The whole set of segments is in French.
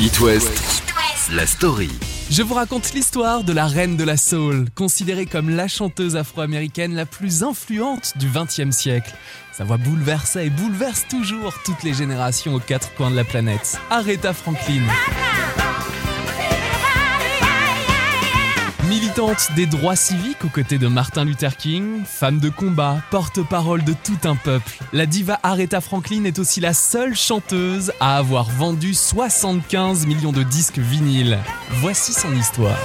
It West, la story. Je vous raconte l'histoire de la reine de la soul, considérée comme la chanteuse afro-américaine la plus influente du XXe siècle. Sa voix bouleversait et bouleverse toujours toutes les générations aux quatre coins de la planète. Aretha Franklin. Militante des droits civiques aux côtés de Martin Luther King, femme de combat, porte-parole de tout un peuple, la diva Aretha Franklin est aussi la seule chanteuse à avoir vendu 75 millions de disques vinyles. Voici son histoire.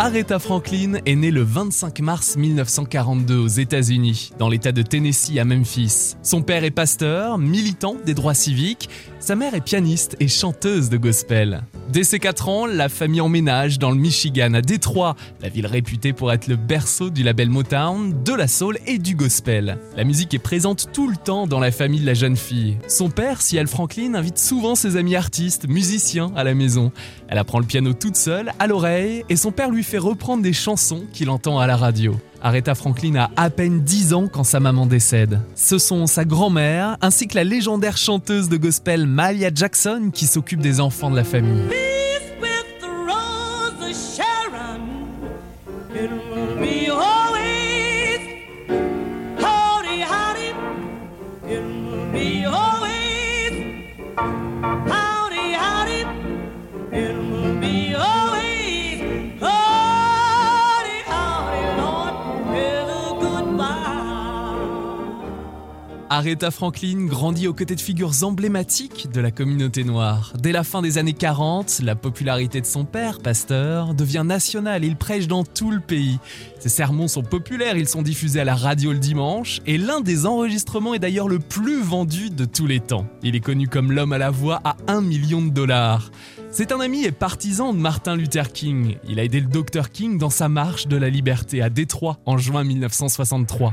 Aretha Franklin est née le 25 mars 1942 aux États-Unis, dans l'État de Tennessee à Memphis. Son père est pasteur, militant des droits civiques. Sa mère est pianiste et chanteuse de gospel. Dès ses 4 ans, la famille emménage dans le Michigan, à Détroit, la ville réputée pour être le berceau du label Motown, de la soul et du gospel. La musique est présente tout le temps dans la famille de la jeune fille. Son père, Ciel Franklin, invite souvent ses amis artistes, musiciens à la maison. Elle apprend le piano toute seule, à l'oreille, et son père lui fait reprendre des chansons qu'il entend à la radio. Aretha Franklin a à peine 10 ans quand sa maman décède. Ce sont sa grand-mère ainsi que la légendaire chanteuse de gospel Malia Jackson qui s'occupe des enfants de la famille. Aretha Franklin grandit aux côtés de figures emblématiques de la communauté noire. Dès la fin des années 40, la popularité de son père, pasteur, devient nationale il prêche dans tout le pays. Ses sermons sont populaires, ils sont diffusés à la radio le dimanche et l'un des enregistrements est d'ailleurs le plus vendu de tous les temps. Il est connu comme l'homme à la voix à 1 million de dollars. C'est un ami et partisan de Martin Luther King. Il a aidé le Dr King dans sa marche de la liberté à Détroit en juin 1963.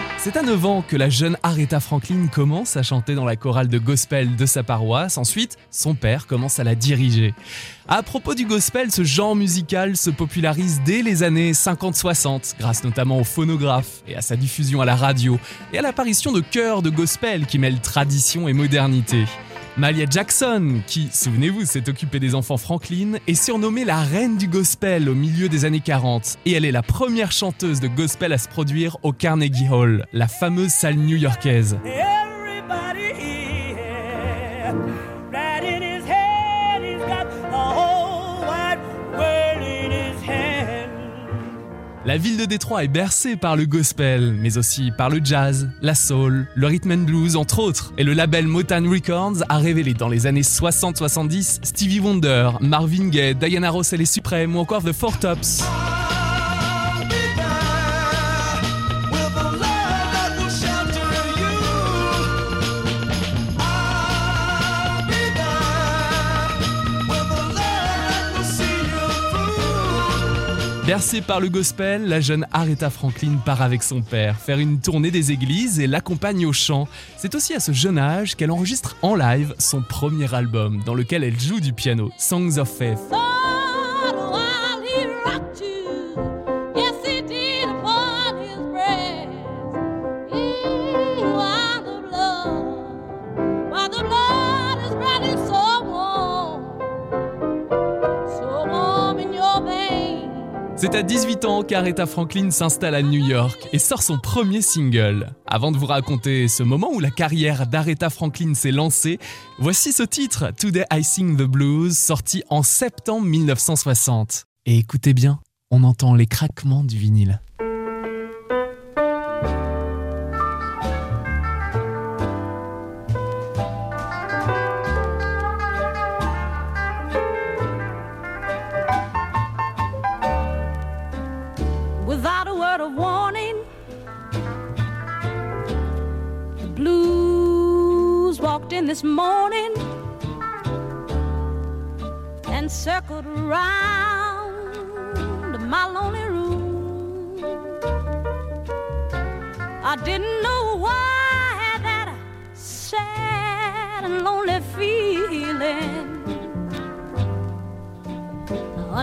C'est à 9 ans que la jeune Aretha Franklin commence à chanter dans la chorale de gospel de sa paroisse. Ensuite, son père commence à la diriger. À propos du gospel, ce genre musical se popularise dès les années 50-60, grâce notamment au phonographe et à sa diffusion à la radio, et à l'apparition de chœurs de gospel qui mêlent tradition et modernité. Malia Jackson, qui, souvenez-vous, s'est occupée des enfants Franklin, est surnommée la reine du gospel au milieu des années 40, et elle est la première chanteuse de gospel à se produire au Carnegie Hall, la fameuse salle new-yorkaise. La ville de Détroit est bercée par le gospel, mais aussi par le jazz, la soul, le rhythm and blues entre autres. Et le label Motown Records a révélé dans les années 60-70 Stevie Wonder, Marvin Gaye, Diana Ross et les Suprêmes ou encore The Four Tops. Bercée par le gospel, la jeune Aretha Franklin part avec son père faire une tournée des églises et l'accompagne au chant. C'est aussi à ce jeune âge qu'elle enregistre en live son premier album dans lequel elle joue du piano, Songs of Faith. C'est à 18 ans qu'Aretha Franklin s'installe à New York et sort son premier single. Avant de vous raconter ce moment où la carrière d'Aretha Franklin s'est lancée, voici ce titre, Today I Sing the Blues, sorti en septembre 1960. Et écoutez bien, on entend les craquements du vinyle.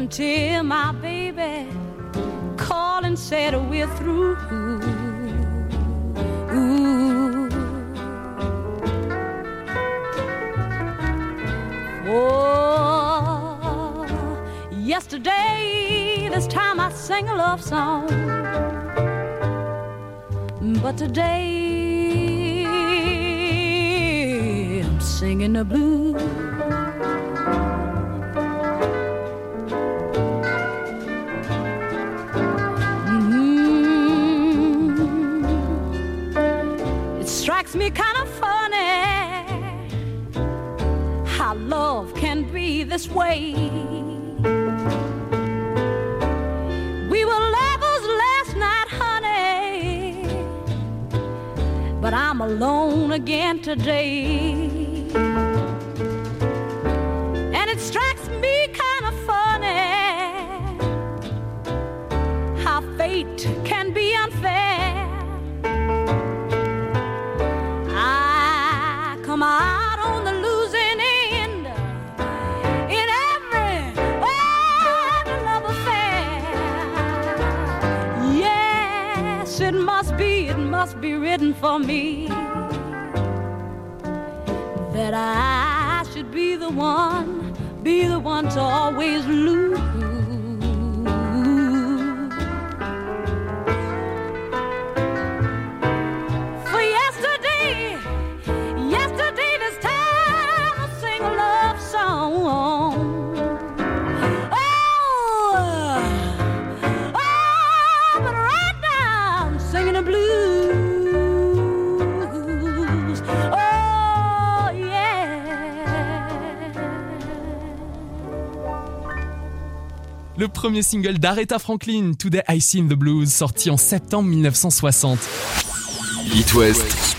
Until my baby called and said we're through. Ooh. Oh, yesterday, this time I sang a love song. But today, I'm singing the blues. Strikes me kind of funny how love can be this way. We were lovers last night, honey, but I'm alone again today. It must be, it must be written for me that I should be the one, be the one to always lose. Le premier single d'Aretha Franklin, Today I Sing the Blues, sorti en septembre 1960. It West,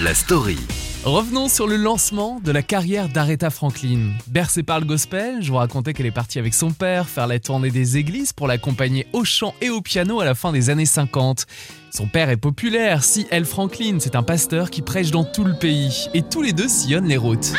la story. Revenons sur le lancement de la carrière d'Aretha Franklin. Bercée par le gospel, je vous racontais qu'elle est partie avec son père faire la tournée des églises pour l'accompagner au chant et au piano à la fin des années 50. Son père est populaire, si L. Franklin, c'est un pasteur qui prêche dans tout le pays, et tous les deux sillonnent les routes.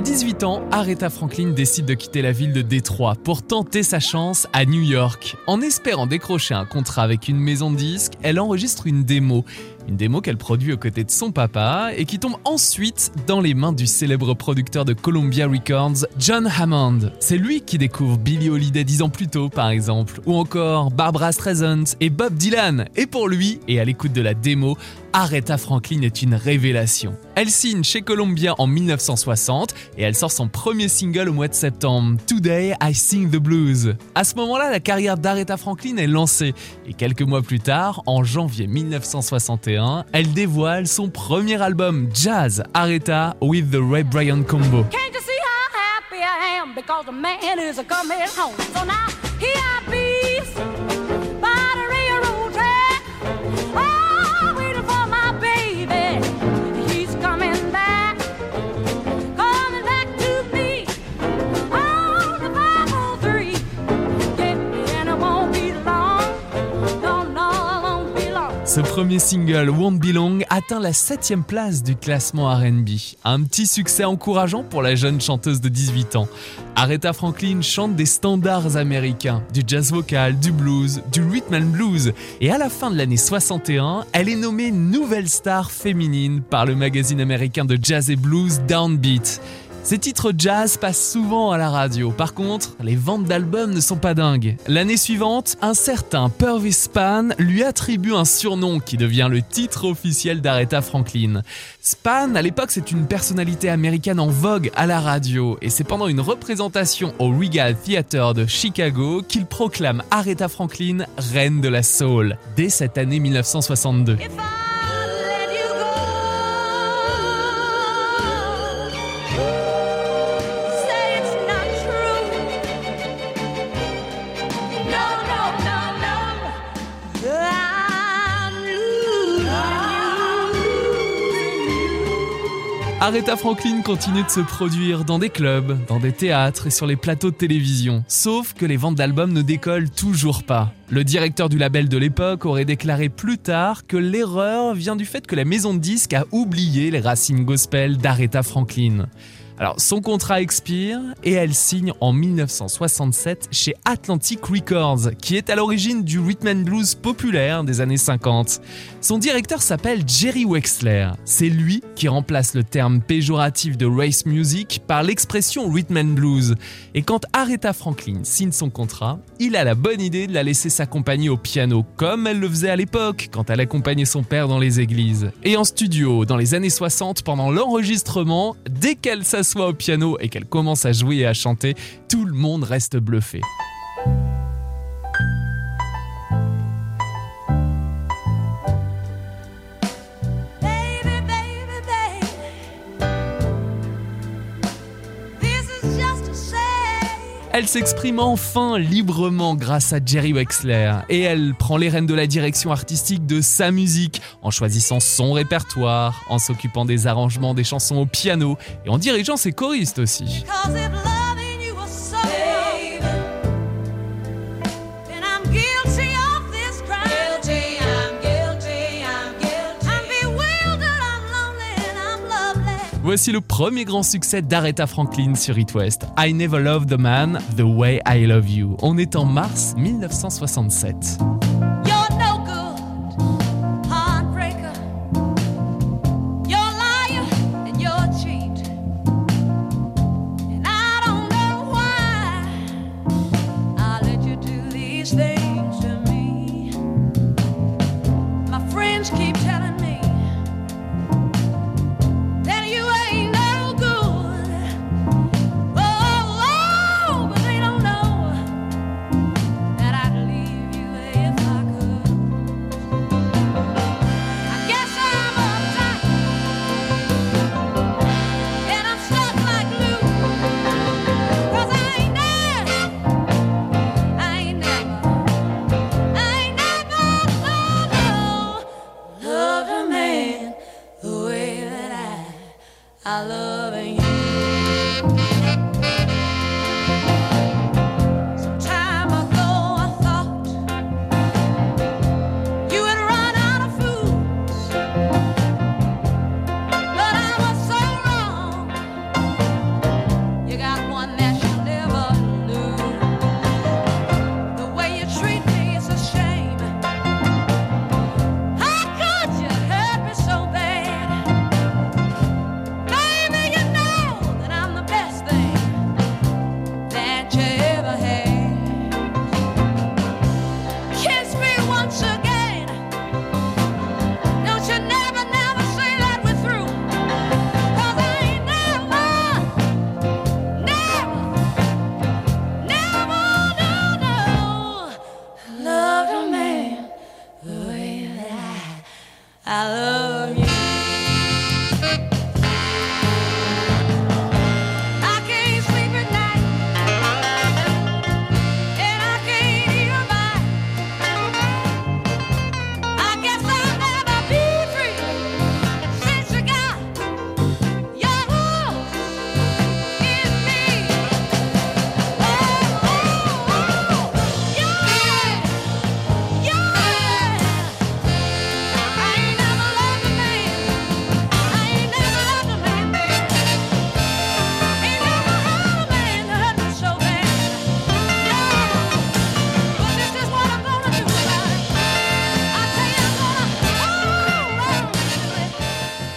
À 18 ans, Aretha Franklin décide de quitter la ville de Détroit pour tenter sa chance à New York. En espérant décrocher un contrat avec une maison de disques, elle enregistre une démo. Une démo qu'elle produit aux côtés de son papa et qui tombe ensuite dans les mains du célèbre producteur de Columbia Records, John Hammond. C'est lui qui découvre Billie Holiday dix ans plus tôt, par exemple, ou encore Barbara Streisand et Bob Dylan. Et pour lui, et à l'écoute de la démo, Aretha Franklin est une révélation. Elle signe chez Columbia en 1960 et elle sort son premier single au mois de septembre, Today I Sing the Blues. À ce moment-là, la carrière d'Aretha Franklin est lancée et quelques mois plus tard, en janvier 1961, elle dévoile son premier album Jazz, Aretha with the Ray Bryan Combo. Can't you see how happy I am? Because the man is coming home? So now here I be Ce premier single, Won't Be Long, atteint la 7 place du classement RB. Un petit succès encourageant pour la jeune chanteuse de 18 ans. Aretha Franklin chante des standards américains, du jazz vocal, du blues, du rhythm and blues. Et à la fin de l'année 61, elle est nommée nouvelle star féminine par le magazine américain de jazz et blues Downbeat. Ces titres jazz passent souvent à la radio. Par contre, les ventes d'albums ne sont pas dingues. L'année suivante, un certain Purvis Span lui attribue un surnom qui devient le titre officiel d'Aretha Franklin. Span, à l'époque, c'est une personnalité américaine en vogue à la radio et c'est pendant une représentation au Regal Theater de Chicago qu'il proclame Aretha Franklin reine de la soul dès cette année 1962. Aretha Franklin continue de se produire dans des clubs, dans des théâtres et sur les plateaux de télévision. Sauf que les ventes d'albums ne décollent toujours pas. Le directeur du label de l'époque aurait déclaré plus tard que l'erreur vient du fait que la maison de disques a oublié les racines gospel d'Aretha Franklin. Alors, son contrat expire et elle signe en 1967 chez Atlantic Records, qui est à l'origine du rhythm and blues populaire des années 50. Son directeur s'appelle Jerry Wexler. C'est lui qui remplace le terme péjoratif de race music par l'expression rhythm and blues. Et quand Aretha Franklin signe son contrat, il a la bonne idée de la laisser s'accompagner au piano, comme elle le faisait à l'époque quand elle accompagnait son père dans les églises. Et en studio, dans les années 60, pendant l'enregistrement, dès qu'elle s'assoit soit au piano et qu'elle commence à jouer et à chanter, tout le monde reste bluffé. Elle s'exprime enfin librement grâce à Jerry Wexler et elle prend les rênes de la direction artistique de sa musique en choisissant son répertoire, en s'occupant des arrangements des chansons au piano et en dirigeant ses choristes aussi. Voici le premier grand succès d'Aretha Franklin sur It West. I Never Loved the Man the Way I Love You. On est en mars 1967.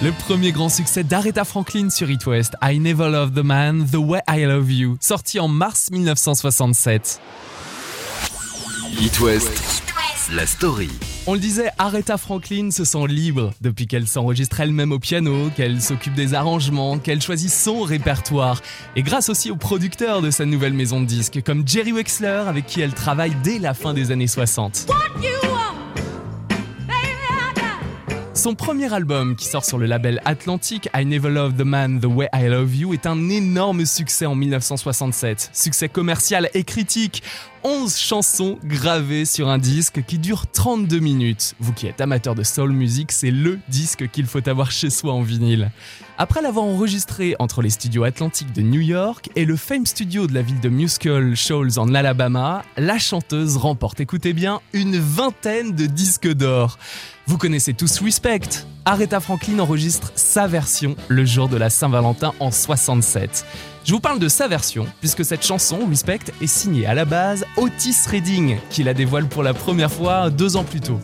Le premier grand succès d'Aretha Franklin sur It West, I Never Loved the Man the Way I Love You, sorti en mars 1967. It West, la story. On le disait, Aretha Franklin se sent libre depuis qu'elle s'enregistre elle-même au piano, qu'elle s'occupe des arrangements, qu'elle choisit son répertoire. Et grâce aussi aux producteurs de sa nouvelle maison de disques, comme Jerry Wexler, avec qui elle travaille dès la fin des années 60. Son premier album, qui sort sur le label Atlantic, I Never Loved the Man the Way I Love You, est un énorme succès en 1967. Succès commercial et critique. 11 chansons gravées sur un disque qui dure 32 minutes. Vous qui êtes amateur de soul music, c'est le disque qu'il faut avoir chez soi en vinyle. Après l'avoir enregistré entre les studios Atlantic de New York et le Fame Studio de la ville de Muscle Shoals en Alabama, la chanteuse remporte, écoutez bien, une vingtaine de disques d'or. Vous connaissez tous Respect. Aretha Franklin enregistre sa version le jour de la Saint-Valentin en 67. Je vous parle de sa version, puisque cette chanson, Respect, est signée à la base Otis Redding, qui la dévoile pour la première fois deux ans plus tôt.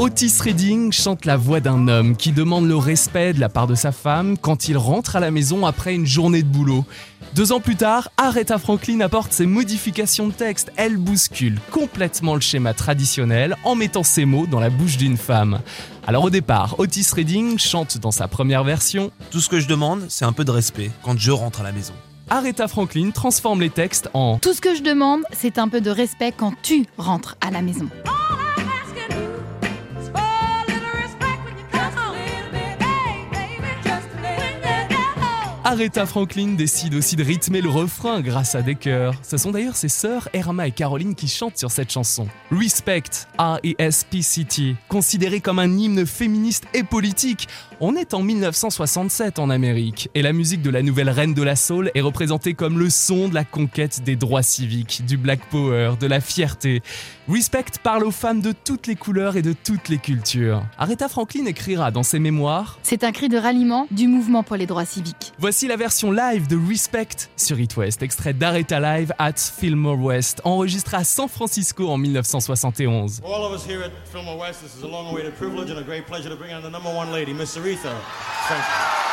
Otis Redding chante la voix d'un homme qui demande le respect de la part de sa femme quand il rentre à la maison après une journée de boulot. Deux ans plus tard, Aretha Franklin apporte ses modifications de texte. Elle bouscule complètement le schéma traditionnel en mettant ces mots dans la bouche d'une femme. Alors au départ, Otis Redding chante dans sa première version. Tout ce que je demande, c'est un peu de respect quand je rentre à la maison. Aretha Franklin transforme les textes en Tout ce que je demande, c'est un peu de respect quand tu rentres à la maison. Aretha Franklin décide aussi de rythmer le refrain grâce à des chœurs. Ce sont d'ailleurs ses sœurs Irma et Caroline qui chantent sur cette chanson. Respect, R-E-S-P-C-T, considéré comme un hymne féministe et politique. On est en 1967 en Amérique et la musique de la nouvelle reine de la soul est représentée comme le son de la conquête des droits civiques, du black power, de la fierté. Respect parle aux femmes de toutes les couleurs et de toutes les cultures. Aretha Franklin écrira dans ses mémoires C'est un cri de ralliement du mouvement pour les droits civiques. Voici la version live de Respect sur It West, extrait d'Aretha Live at Fillmore West, enregistré à San Francisco en 1971. For all of us here at Fillmore West, this is a long-awaited privilege and a great pleasure to bring on the number one lady, Miss Aretha. Thank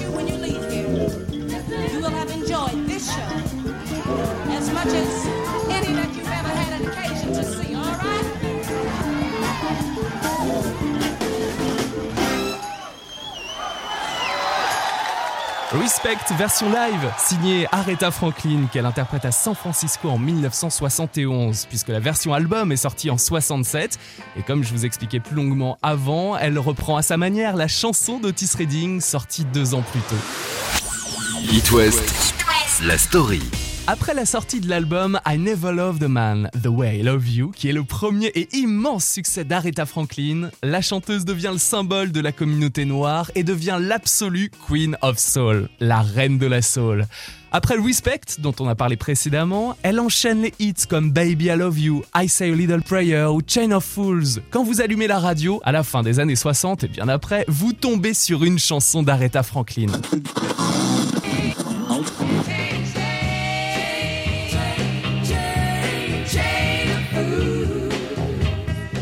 You when you leave here, you will have enjoyed this show as much as Respect version live, signée Aretha Franklin, qu'elle interprète à San Francisco en 1971, puisque la version album est sortie en 67. Et comme je vous expliquais plus longuement avant, elle reprend à sa manière la chanson d'Otis Redding, sortie deux ans plus tôt. It West, la story. Après la sortie de l'album I Never Loved a Man, The Way I Love You, qui est le premier et immense succès d'Aretha Franklin, la chanteuse devient le symbole de la communauté noire et devient l'absolue Queen of Soul, la reine de la soul. Après Respect, dont on a parlé précédemment, elle enchaîne les hits comme Baby I Love You, I Say a Little Prayer ou Chain of Fools. Quand vous allumez la radio, à la fin des années 60 et bien après, vous tombez sur une chanson d'Aretha Franklin.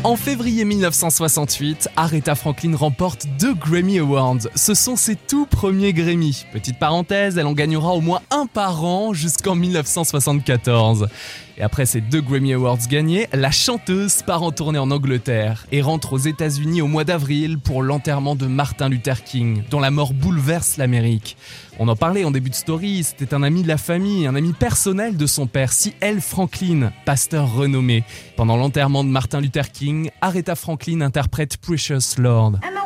En février 1968, Aretha Franklin remporte deux Grammy Awards. Ce sont ses tout premiers Grammy. Petite parenthèse, elle en gagnera au moins un par an jusqu'en 1974. Et après ces deux Grammy Awards gagnés, la chanteuse part en tournée en Angleterre et rentre aux États-Unis au mois d'avril pour l'enterrement de Martin Luther King, dont la mort bouleverse l'Amérique. On en parlait en début de story, c'était un ami de la famille, un ami personnel de son père, C.L. Franklin, pasteur renommé. Pendant l'enterrement de Martin Luther King, Aretha Franklin interprète Precious Lord. And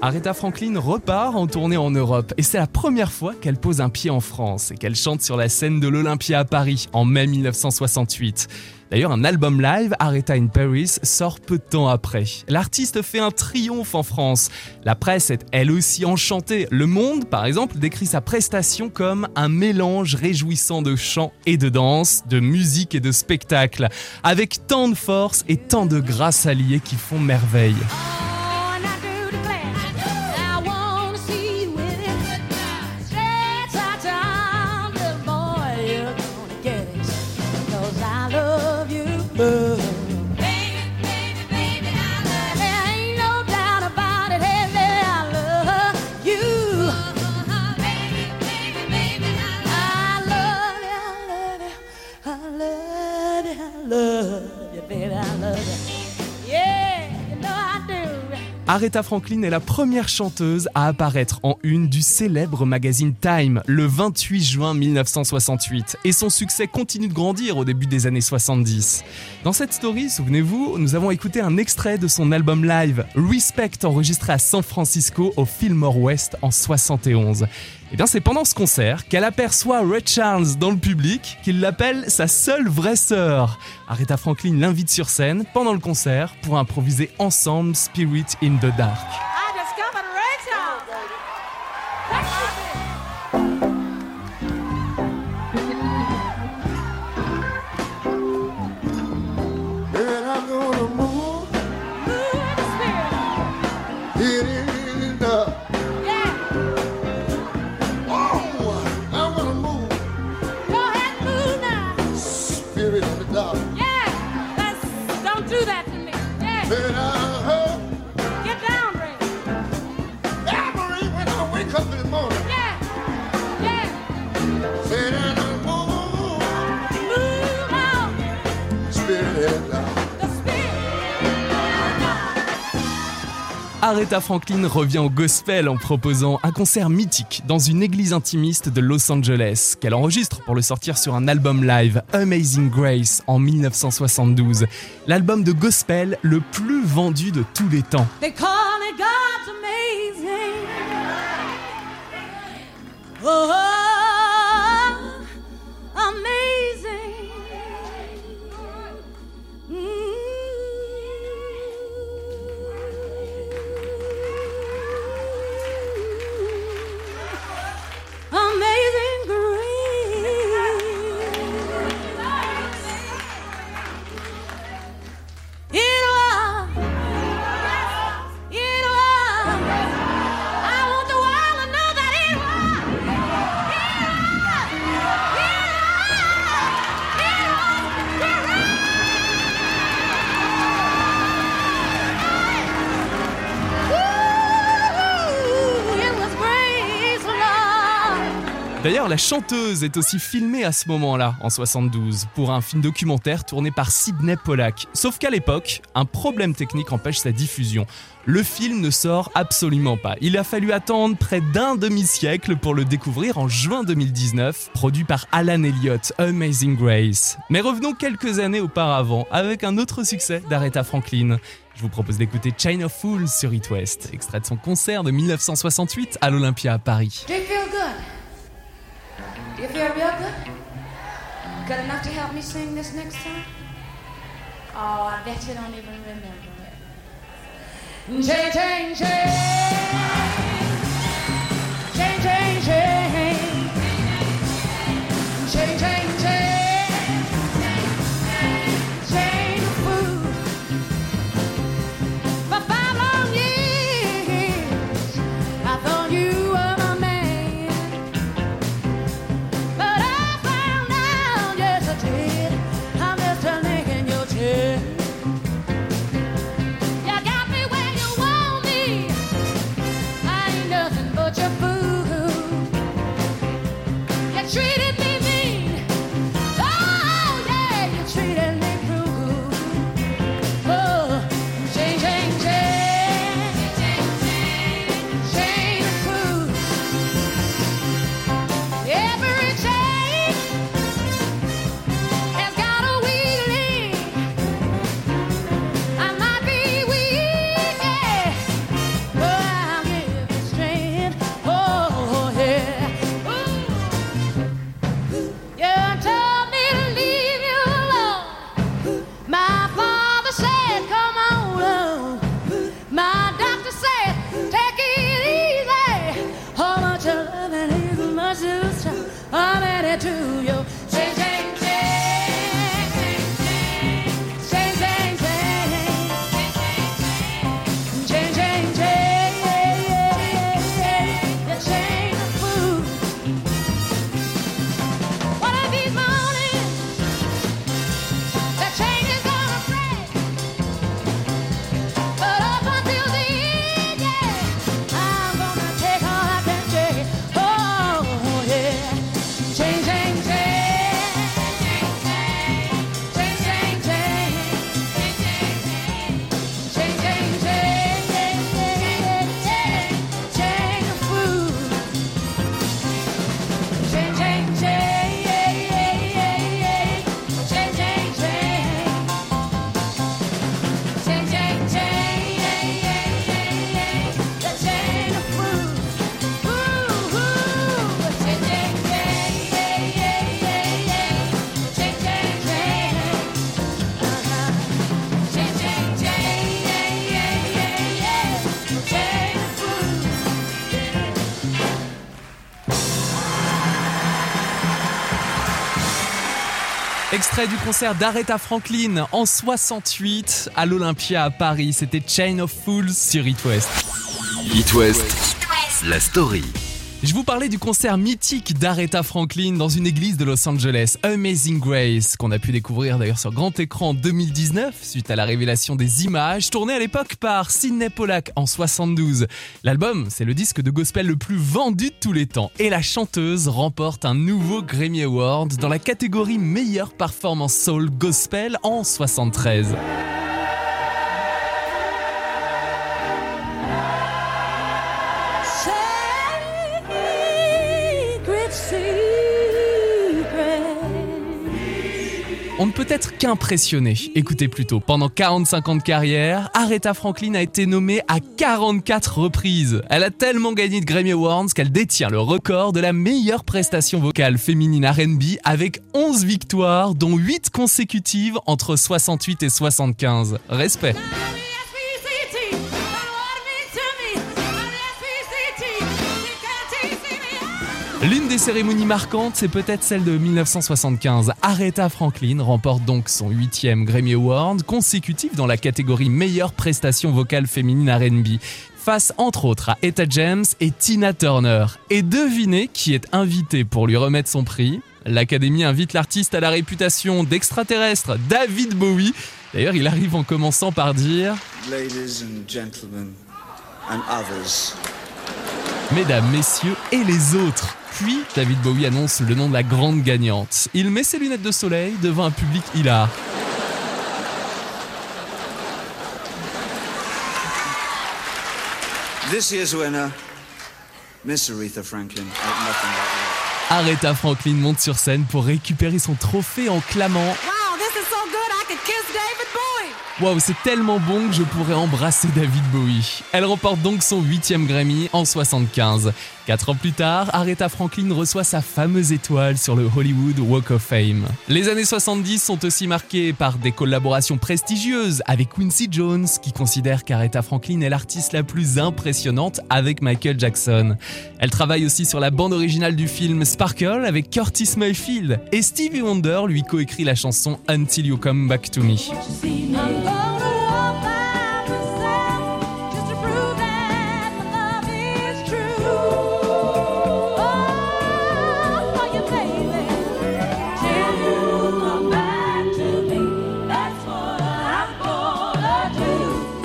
Aretha Franklin repart en tournée en Europe et c'est la première fois qu'elle pose un pied en France et qu'elle chante sur la scène de l'Olympia à Paris en mai 1968. D'ailleurs, un album live, Aretha in Paris, sort peu de temps après. L'artiste fait un triomphe en France. La presse est elle aussi enchantée. Le Monde, par exemple, décrit sa prestation comme un mélange réjouissant de chant et de danse, de musique et de spectacle, avec tant de force et tant de grâce alliée qui font merveille. Aretha Franklin est la première chanteuse à apparaître en une du célèbre magazine Time le 28 juin 1968 et son succès continue de grandir au début des années 70. Dans cette story, souvenez-vous, nous avons écouté un extrait de son album live Respect enregistré à San Francisco au Fillmore West en 71. Et bien c'est pendant ce concert qu'elle aperçoit Ray Charles dans le public, qu'il l'appelle sa seule vraie sœur. Aretha Franklin l'invite sur scène pendant le concert pour improviser ensemble Spirit in the Dark. Aretha Franklin revient au gospel en proposant un concert mythique dans une église intimiste de Los Angeles, qu'elle enregistre pour le sortir sur un album live, Amazing Grace, en 1972. L'album de gospel le plus vendu de tous les temps. D'ailleurs, la chanteuse est aussi filmée à ce moment-là, en 72, pour un film documentaire tourné par Sidney Pollack. Sauf qu'à l'époque, un problème technique empêche sa diffusion. Le film ne sort absolument pas. Il a fallu attendre près d'un demi-siècle pour le découvrir en juin 2019, produit par Alan Elliott, Amazing Grace. Mais revenons quelques années auparavant avec un autre succès d'Aretha Franklin. Je vous propose d'écouter Chain of Fools sur It extrait de son concert de 1968 à l'Olympia à Paris. You feel real good? Good enough to help me sing this next song? Oh, I bet you don't even remember it. Change, change, change. Treated Du concert d'Aretha Franklin en 68 à l'Olympia à Paris. C'était Chain of Fools sur It West. It West, la story. Je vous parlais du concert mythique d'Aretha Franklin dans une église de Los Angeles, Amazing Grace, qu'on a pu découvrir d'ailleurs sur grand écran en 2019 suite à la révélation des images, tourné à l'époque par Sidney Pollack en 72. L'album, c'est le disque de gospel le plus vendu de tous les temps et la chanteuse remporte un nouveau Grammy Award dans la catégorie meilleure performance soul gospel en 73. On ne peut être qu'impressionné. Écoutez plutôt, pendant 45 ans de carrière, Aretha Franklin a été nommée à 44 reprises. Elle a tellement gagné de Grammy Awards qu'elle détient le record de la meilleure prestation vocale féminine R&B avec 11 victoires, dont 8 consécutives entre 68 et 75. Respect. L'une des cérémonies marquantes, c'est peut-être celle de 1975. Aretha Franklin remporte donc son huitième Grammy Award consécutif dans la catégorie meilleure prestation vocale féminine R&B face entre autres à Etta James et Tina Turner. Et devinez qui est invité pour lui remettre son prix? L'Académie invite l'artiste à la réputation d'extraterrestre, David Bowie. D'ailleurs, il arrive en commençant par dire ladies and gentlemen and others. Mesdames, messieurs, et les autres. Puis, David Bowie annonce le nom de la grande gagnante. Il met ses lunettes de soleil devant un public hilar. This year's winner, Miss Aretha Franklin. Aretha Franklin monte sur scène pour récupérer son trophée en clamant Wow, this is so good Waouh, c'est tellement bon que je pourrais embrasser David Bowie. Elle remporte donc son huitième Grammy en 75. Quatre ans plus tard, Aretha Franklin reçoit sa fameuse étoile sur le Hollywood Walk of Fame. Les années 70 sont aussi marquées par des collaborations prestigieuses avec Quincy Jones, qui considère qu'Aretha Franklin est l'artiste la plus impressionnante avec Michael Jackson. Elle travaille aussi sur la bande originale du film Sparkle avec Curtis Mayfield, et Stevie Wonder lui coécrit la chanson Until You Come Back to Me.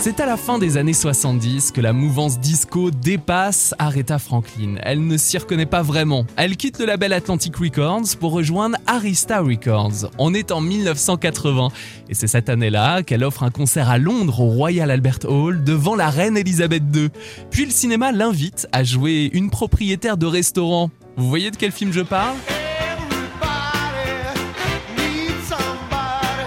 C'est à la fin des années 70 que la mouvance disco dépasse Aretha Franklin. Elle ne s'y reconnaît pas vraiment. Elle quitte le label Atlantic Records pour rejoindre Arista Records. On est en 1980 et c'est cette année-là qu'elle offre un concert à Londres au Royal Albert Hall devant la reine Elisabeth II. Puis le cinéma l'invite à jouer une propriétaire de restaurant. Vous voyez de quel film je parle?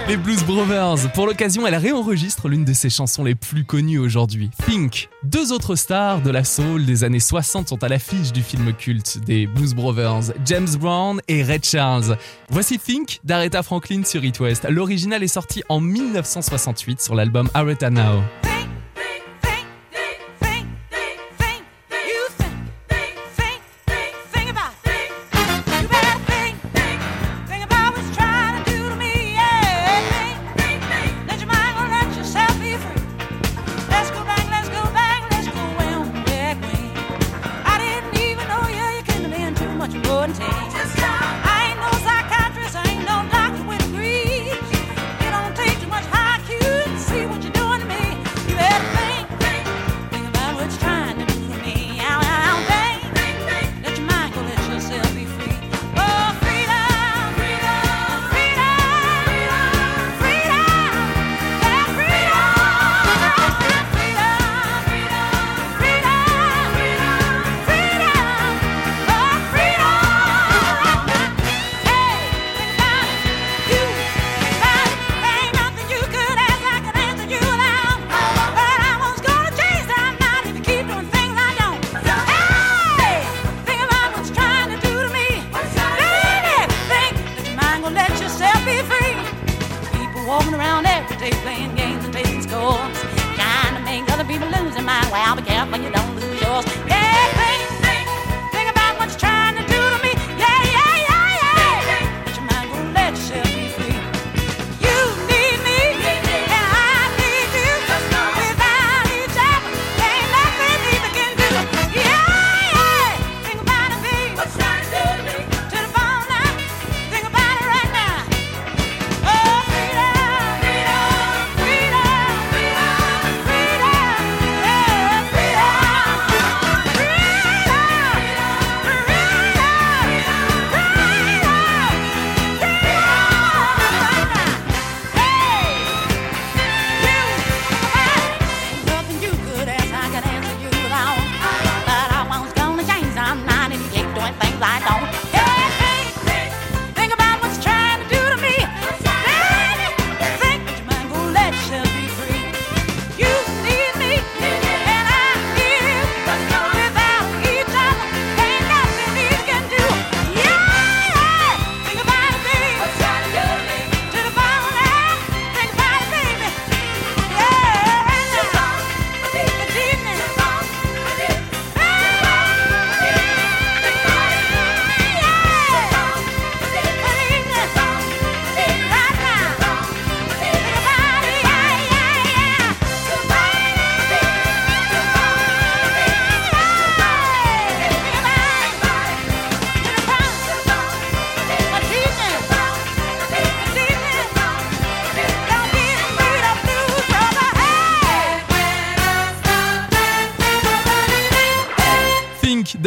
Les Blues Brothers. Pour l'occasion, elle réenregistre l'une de ses chansons les plus connues aujourd'hui, Think. Deux autres stars de la soul des années 60 sont à l'affiche du film culte des Blues Brothers, James Brown et Ray Charles. Voici Think d'Aretha Franklin sur It West. L'original est sorti en 1968 sur l'album Aretha Now. tại tội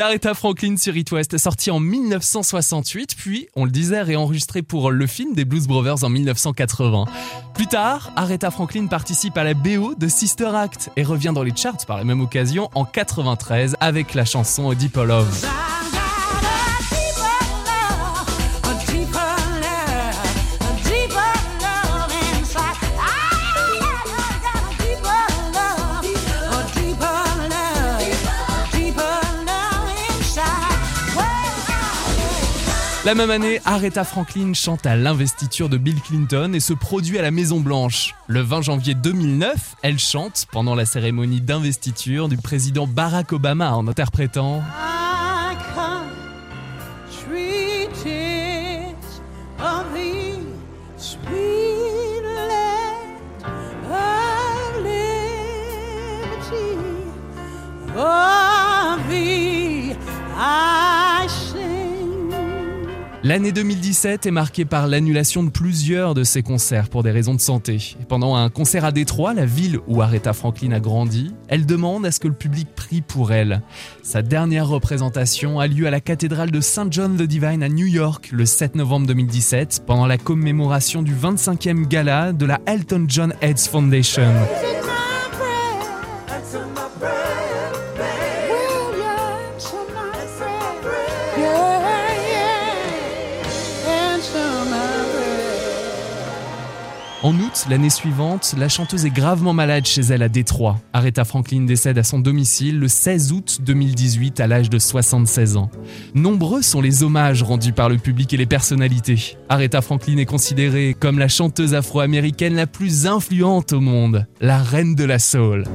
d'Aretha Franklin sur It West, sorti en 1968, puis, on le disait, réenregistré pour le film des Blues Brothers en 1980. Plus tard, Aretha Franklin participe à la BO de Sister Act et revient dans les charts par la même occasion en 93 avec la chanson Deeper Love. La même année, Aretha Franklin chante à l'investiture de Bill Clinton et se produit à la Maison Blanche. Le 20 janvier 2009, elle chante pendant la cérémonie d'investiture du président Barack Obama en interprétant L'année 2017 est marquée par l'annulation de plusieurs de ses concerts pour des raisons de santé. Pendant un concert à Détroit, la ville où Aretha Franklin a grandi, elle demande à ce que le public prie pour elle. Sa dernière représentation a lieu à la cathédrale de St. John the Divine à New York le 7 novembre 2017 pendant la commémoration du 25e gala de la Elton John Heads Foundation. En août, l'année suivante, la chanteuse est gravement malade chez elle à Détroit. Aretha Franklin décède à son domicile le 16 août 2018 à l'âge de 76 ans. Nombreux sont les hommages rendus par le public et les personnalités. Aretha Franklin est considérée comme la chanteuse afro-américaine la plus influente au monde, la reine de la soul.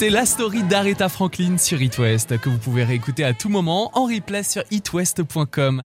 C'était la story d'Aretha Franklin sur It West que vous pouvez réécouter à tout moment en replay sur itwest.com.